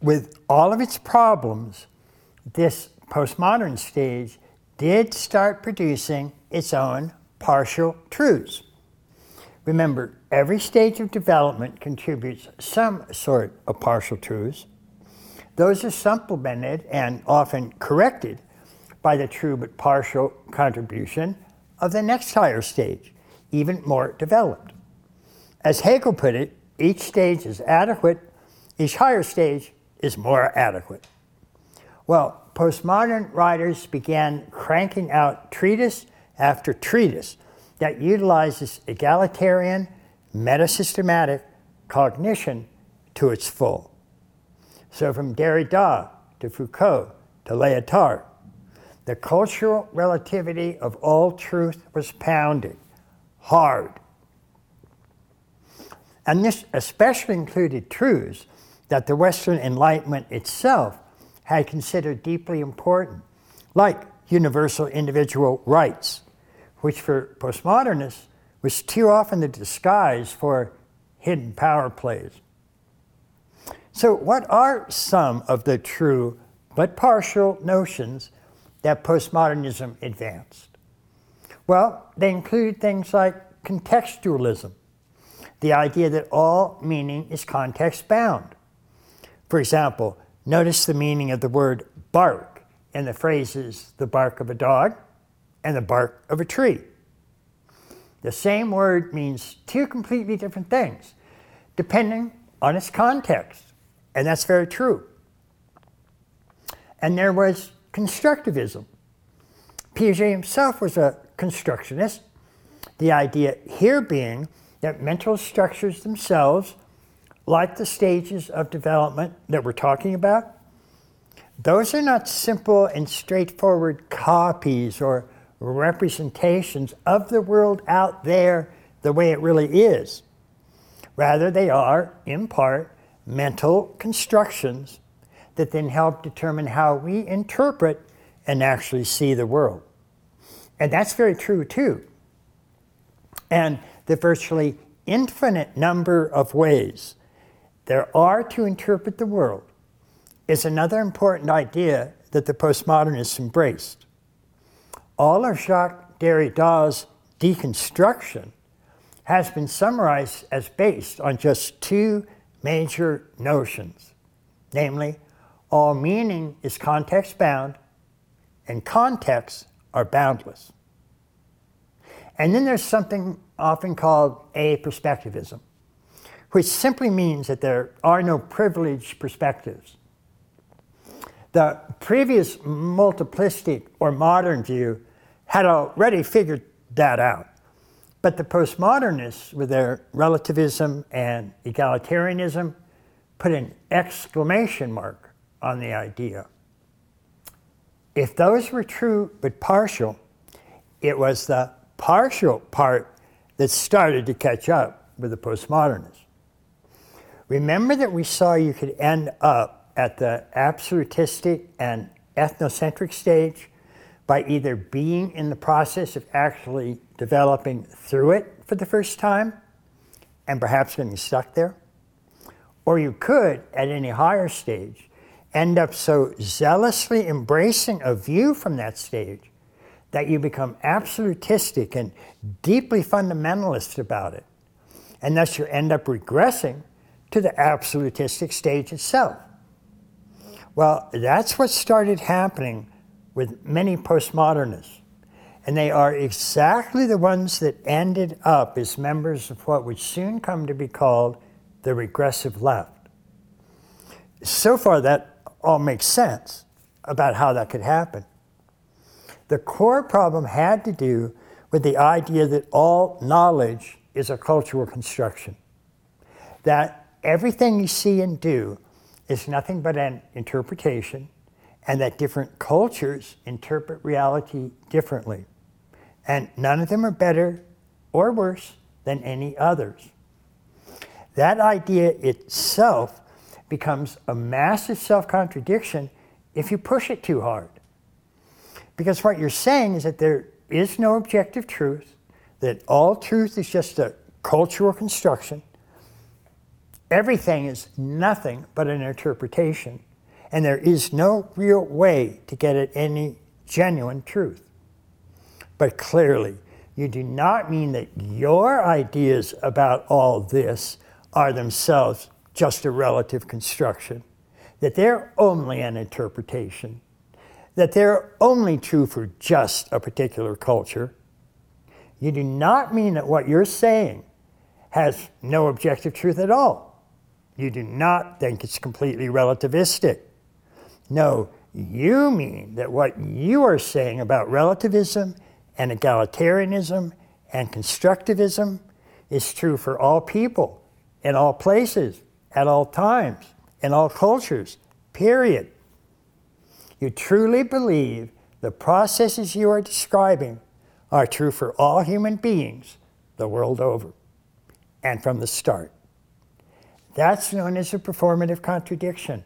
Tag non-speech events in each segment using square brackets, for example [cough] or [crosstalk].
with all of its problems, this postmodern stage did start producing its own partial truths. Remember, every stage of development contributes some sort of partial truths. Those are supplemented and often corrected by the true but partial contribution of the next higher stage, even more developed. As Hegel put it, each stage is adequate, each higher stage is more adequate. Well, postmodern writers began cranking out treatise after treatise that utilizes egalitarian, metasystematic cognition to its full. So, from Derrida to Foucault to Lyotard, the cultural relativity of all truth was pounded hard. And this especially included truths that the Western Enlightenment itself had considered deeply important, like universal individual rights, which for postmodernists was too often the disguise for hidden power plays. So, what are some of the true but partial notions that postmodernism advanced? Well, they include things like contextualism, the idea that all meaning is context bound. For example, notice the meaning of the word bark in the phrases the bark of a dog and the bark of a tree. The same word means two completely different things, depending on its context. And that's very true. And there was constructivism. Piaget himself was a constructionist, the idea here being that mental structures themselves, like the stages of development that we're talking about, those are not simple and straightforward copies or representations of the world out there the way it really is. Rather, they are, in part, mental constructions that then help determine how we interpret and actually see the world. And that's very true, too. And the virtually infinite number of ways there are to interpret the world is another important idea that the postmodernists embraced all of Jacques Derrida's deconstruction has been summarized as based on just two major notions namely, all meaning is context bound, and contexts are boundless. And then there's something often called aperspectivism, which simply means that there are no privileged perspectives. The previous multiplistic or modern view had already figured that out. But the postmodernists, with their relativism and egalitarianism, put an exclamation mark on the idea. If those were true but partial, it was the partial part that started to catch up with the postmodernists. Remember that we saw you could end up at the absolutistic and ethnocentric stage by either being in the process of actually developing through it for the first time and perhaps getting stuck there. Or you could, at any higher stage, end up so zealously embracing a view from that stage that you become absolutistic and deeply fundamentalist about it. And thus you end up regressing to the absolutistic stage itself. Well, that's what started happening with many postmodernists. And they are exactly the ones that ended up as members of what would soon come to be called the regressive left. So far, that all makes sense about how that could happen. The core problem had to do with the idea that all knowledge is a cultural construction, that everything you see and do is nothing but an interpretation and that different cultures interpret reality differently. And none of them are better or worse than any others. That idea itself becomes a massive self contradiction if you push it too hard. Because what you're saying is that there is no objective truth, that all truth is just a cultural construction, everything is nothing but an interpretation, and there is no real way to get at any genuine truth. But clearly, you do not mean that your ideas about all this are themselves just a relative construction, that they're only an interpretation, that they're only true for just a particular culture. You do not mean that what you're saying has no objective truth at all. You do not think it's completely relativistic. No, you mean that what you are saying about relativism and egalitarianism and constructivism is true for all people, in all places, at all times, in all cultures, period. You truly believe the processes you are describing are true for all human beings the world over and from the start. That's known as a performative contradiction.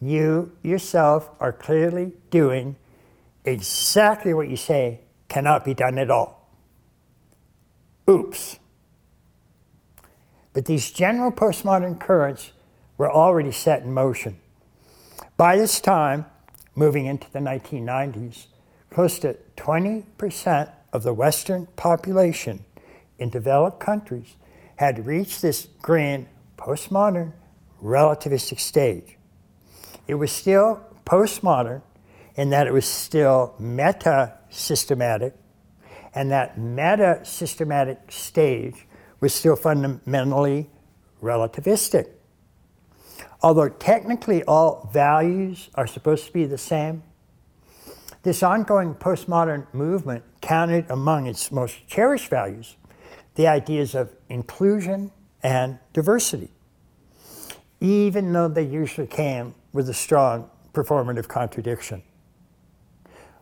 You yourself are clearly doing exactly what you say cannot be done at all. Oops. But these general postmodern currents were already set in motion. By this time, moving into the 1990s, close to 20% of the Western population in developed countries had reached this grand postmodern relativistic stage. It was still postmodern in that it was still meta systematic, and that meta systematic stage was still fundamentally relativistic. Although technically all values are supposed to be the same, this ongoing postmodern movement counted among its most cherished values the ideas of inclusion and diversity, even though they usually came with a strong performative contradiction.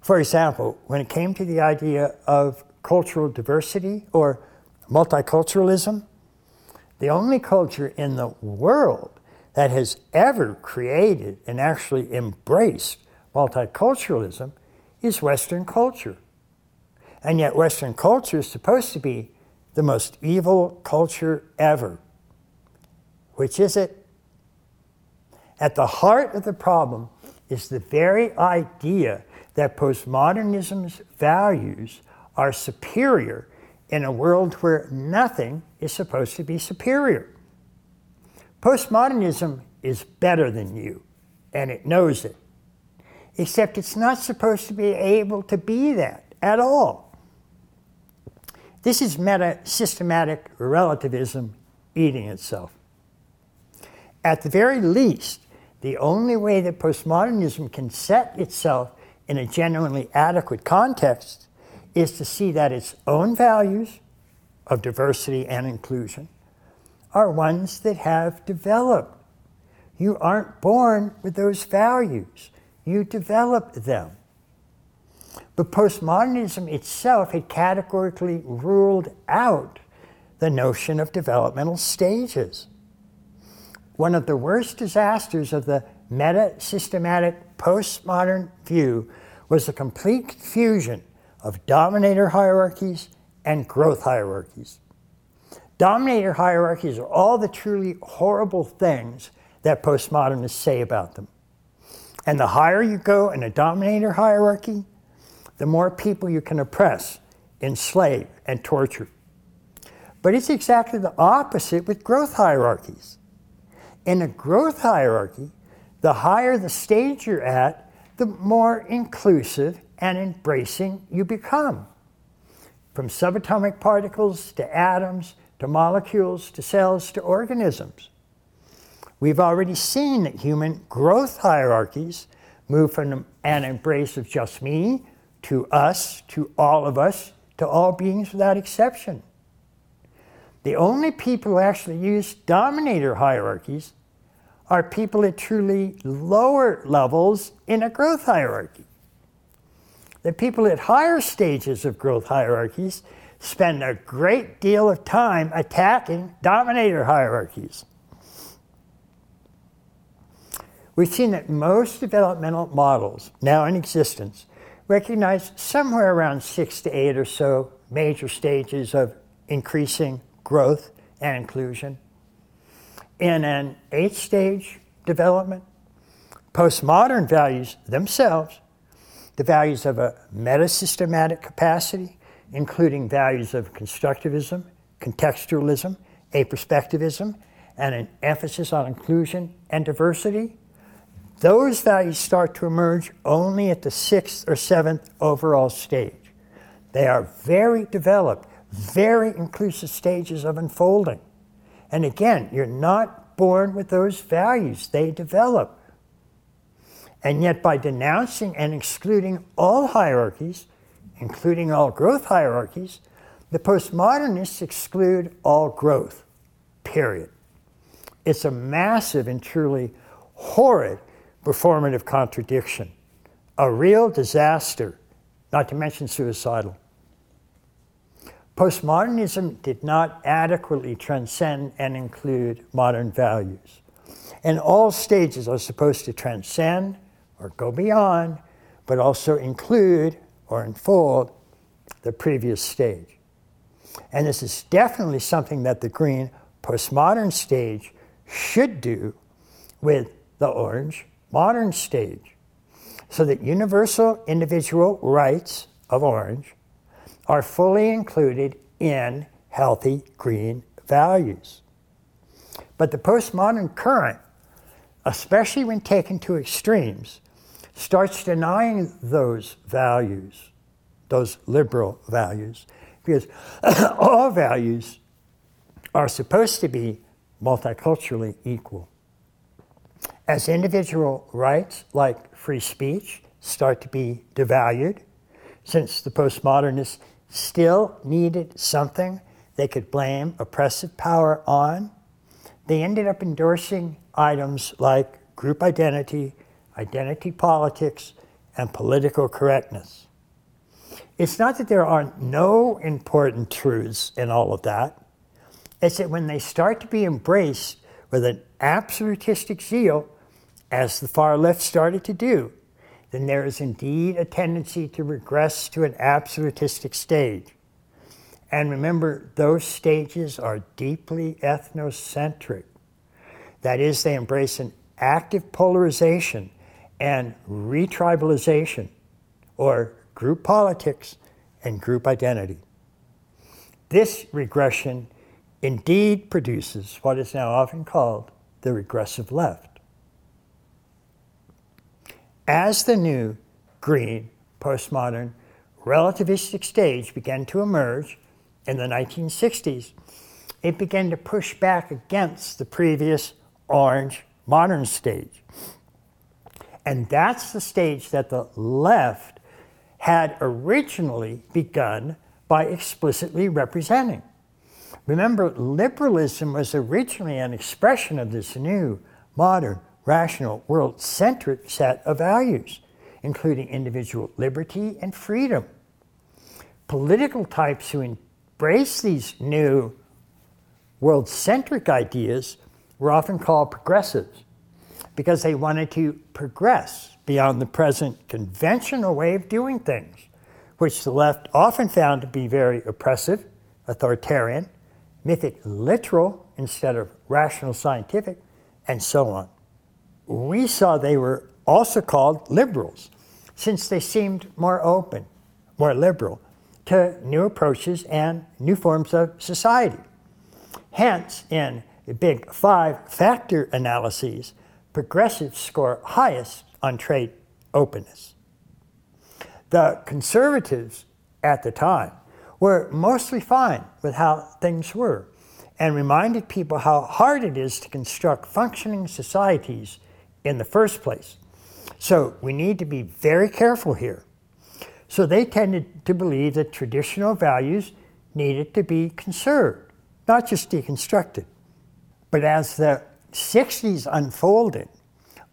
For example, when it came to the idea of cultural diversity or multiculturalism, the only culture in the world that has ever created and actually embraced multiculturalism is Western culture. And yet, Western culture is supposed to be the most evil culture ever. Which is it? At the heart of the problem is the very idea that postmodernism's values are superior in a world where nothing is supposed to be superior. Postmodernism is better than you, and it knows it. Except it's not supposed to be able to be that at all. This is meta systematic relativism eating itself. At the very least, the only way that postmodernism can set itself in a genuinely adequate context is to see that its own values of diversity and inclusion are ones that have developed. You aren't born with those values, you develop them. But postmodernism itself had categorically ruled out the notion of developmental stages. One of the worst disasters of the meta systematic postmodern view was the complete confusion of dominator hierarchies and growth hierarchies. Dominator hierarchies are all the truly horrible things that postmodernists say about them. And the higher you go in a dominator hierarchy, the more people you can oppress, enslave, and torture. But it's exactly the opposite with growth hierarchies. In a growth hierarchy, the higher the stage you're at, the more inclusive and embracing you become. From subatomic particles to atoms to molecules to cells to organisms. We've already seen that human growth hierarchies move from an embrace of just me to us, to all of us, to all beings without exception. The only people who actually use dominator hierarchies are people at truly lower levels in a growth hierarchy. The people at higher stages of growth hierarchies spend a great deal of time attacking dominator hierarchies. We've seen that most developmental models now in existence recognize somewhere around six to eight or so major stages of increasing growth and inclusion. in an eight stage development. Postmodern values themselves the values of a metasystematic capacity, including values of constructivism, contextualism, a aperspectivism, and an emphasis on inclusion and diversity, those values start to emerge only at the sixth or seventh overall stage. They are very developed, very inclusive stages of unfolding. And again, you're not born with those values, they develop. And yet, by denouncing and excluding all hierarchies, including all growth hierarchies, the postmodernists exclude all growth, period. It's a massive and truly horrid performative contradiction, a real disaster, not to mention suicidal. Postmodernism did not adequately transcend and include modern values. And all stages are supposed to transcend or go beyond, but also include or unfold the previous stage. And this is definitely something that the green postmodern stage should do with the orange modern stage, so that universal individual rights of orange are fully included in healthy green values. But the postmodern current, especially when taken to extremes, starts denying those values, those liberal values, because [coughs] all values are supposed to be multiculturally equal. As individual rights like free speech start to be devalued, since the postmodernists still needed something they could blame oppressive power on, they ended up endorsing items like group identity identity politics, and political correctness. It's not that there are no important truths in all of that. It's that when they start to be embraced with an absolutistic zeal, as the far left started to do, then there is indeed a tendency to regress to an absolutistic stage. And remember, those stages are deeply ethnocentric. That is, they embrace an active polarization and retribalization, or group politics and group identity. This regression indeed produces what is now often called the regressive left. As the new green postmodern relativistic stage began to emerge in the 1960s, it began to push back against the previous orange modern stage. And that's the stage that the left had originally begun by explicitly representing. Remember, liberalism was originally an expression of this new, modern, rational, world centric set of values, including individual liberty and freedom. Political types who embrace these new, world centric ideas were often called progressives because they wanted to progress beyond the present conventional way of doing things, which the left often found to be very oppressive, authoritarian, mythic literal instead of rational scientific, and so on. We saw they were also called liberals, since they seemed more open, more liberal to new approaches and new forms of society. Hence, in big five factor analyses, progressives score highest on trade openness. The conservatives at the time were mostly fine with how things were and reminded people how hard it is to construct functioning societies in the first place. So we need to be very careful here. So they tended to believe that traditional values needed to be conserved, not just deconstructed. But as the 60s unfolded,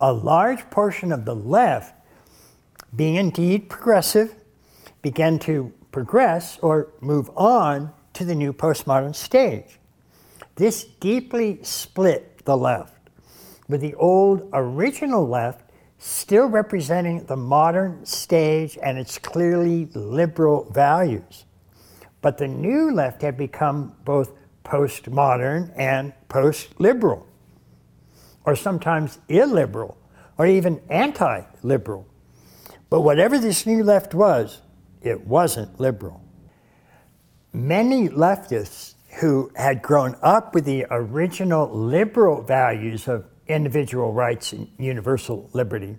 a large portion of the left, being indeed progressive, began to progress or move on to the new postmodern stage. This deeply split the left, with the old original left still representing the modern stage and its clearly liberal values. But the new left had become both postmodern and post liberal. or sometimes illiberal, or even anti liberal. But whatever this new left was, it wasn't liberal. Many leftists who had grown up with the original liberal values of individual rights and universal liberty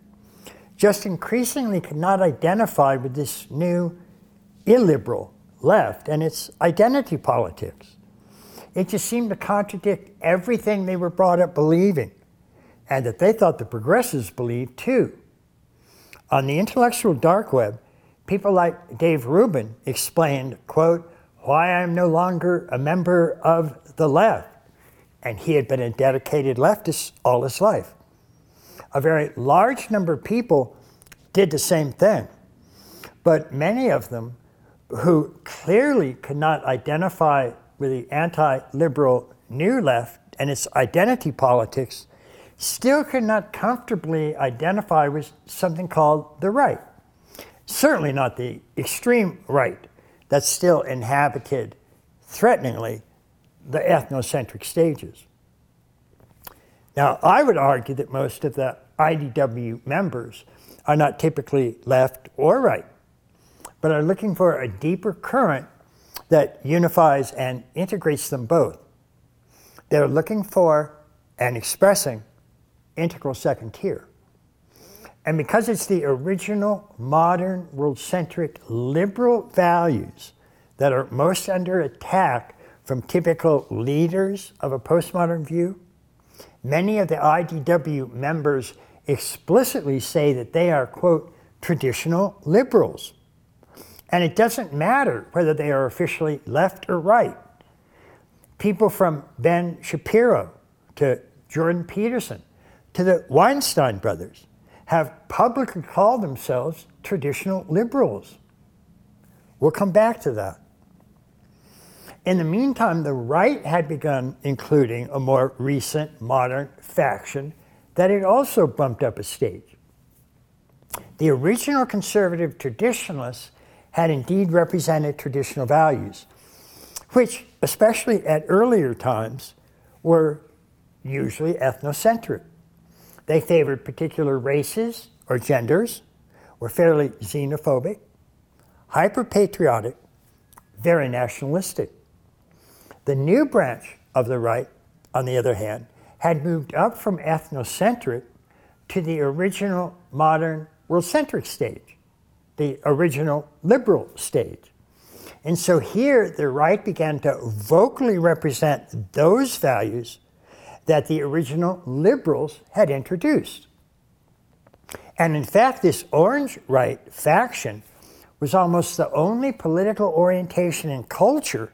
just increasingly could not identify with this new illiberal left and its identity politics. It just seemed to contradict everything they were brought up believing and that they thought the progressives believed too. On the intellectual dark web, people like Dave Rubin explained, quote, why I'm no longer a member of the left. And he had been a dedicated leftist all his life. A very large number of people did the same thing. But many of them who clearly could not identify with the anti liberal new left and its identity politics still could not comfortably identify with something called the right. Certainly not the extreme right that still inhabited threateningly the ethnocentric stages. Now, I would argue that most of the IDW members are not typically left or right, but are looking for a deeper current that unifies and integrates them both. They're looking for and expressing integral second tier. And because it's the original modern world centric liberal values that are most under attack from typical leaders of a postmodern view, many of the IDW members explicitly say that they are, quote, traditional liberals. And it doesn't matter whether they are officially left or right. People from Ben Shapiro to Jordan Peterson to the Weinstein brothers have publicly called themselves traditional liberals. We'll come back to that. In the meantime, the right had begun including a more recent modern faction that had also bumped up a stage. The original conservative traditionalists had indeed represented traditional values, which, especially at earlier times, were usually ethnocentric. They favored particular races or genders, were fairly xenophobic, hyper patriotic, very nationalistic. The new branch of the right, on the other hand, had moved up from ethnocentric to the original modern world centric stage, the original liberal stage. And so here the right began to vocally represent those values that the original liberals had introduced. And in fact, this orange right faction was almost the only political orientation and culture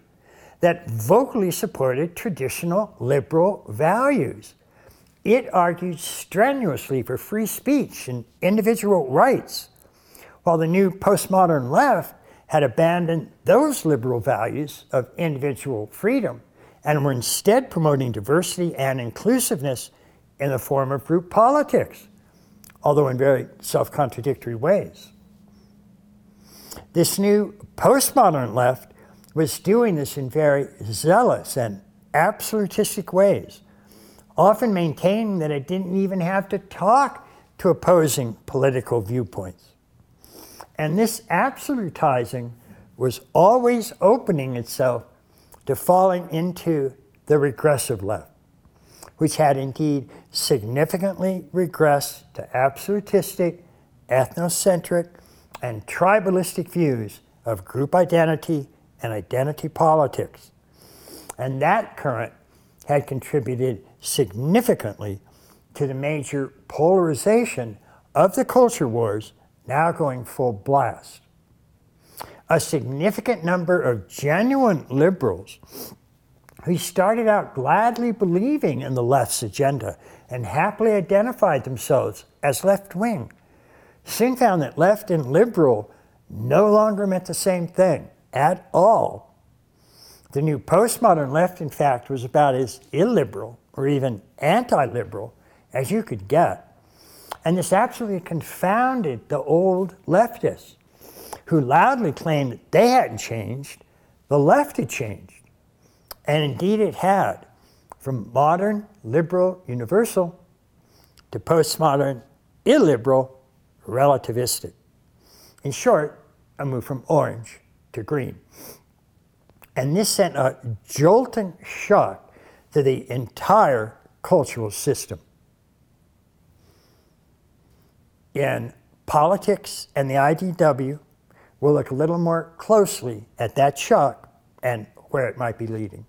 that vocally supported traditional liberal values. It argued strenuously for free speech and individual rights, while the new postmodern left had abandoned those liberal values of individual freedom and were instead promoting diversity and inclusiveness in the form of group politics, although in very self contradictory ways. This new postmodern left was doing this in very zealous and absolutistic ways, often maintaining that it didn't even have to talk to opposing political viewpoints. And this absolutizing was always opening itself to falling into the regressive left, which had indeed significantly regressed to absolutistic, ethnocentric, and tribalistic views of group identity and identity politics. And that current had contributed significantly to the major polarization of the culture wars now going full blast a significant number of genuine liberals who started out gladly believing in the left's agenda and happily identified themselves as left wing soon found that left and liberal no longer meant the same thing at all. The new postmodern left, in fact, was about as illiberal or even anti liberal as you could get. And this absolutely confounded the old leftists who loudly claimed that they hadn't changed, the left had changed. And indeed it had, from modern, liberal, universal to postmodern, illiberal, relativistic. In short, a move from orange to green. And this sent a jolting shock to the entire cultural system. In politics and the IDW, we'll look a little more closely at that shock and where it might be leading.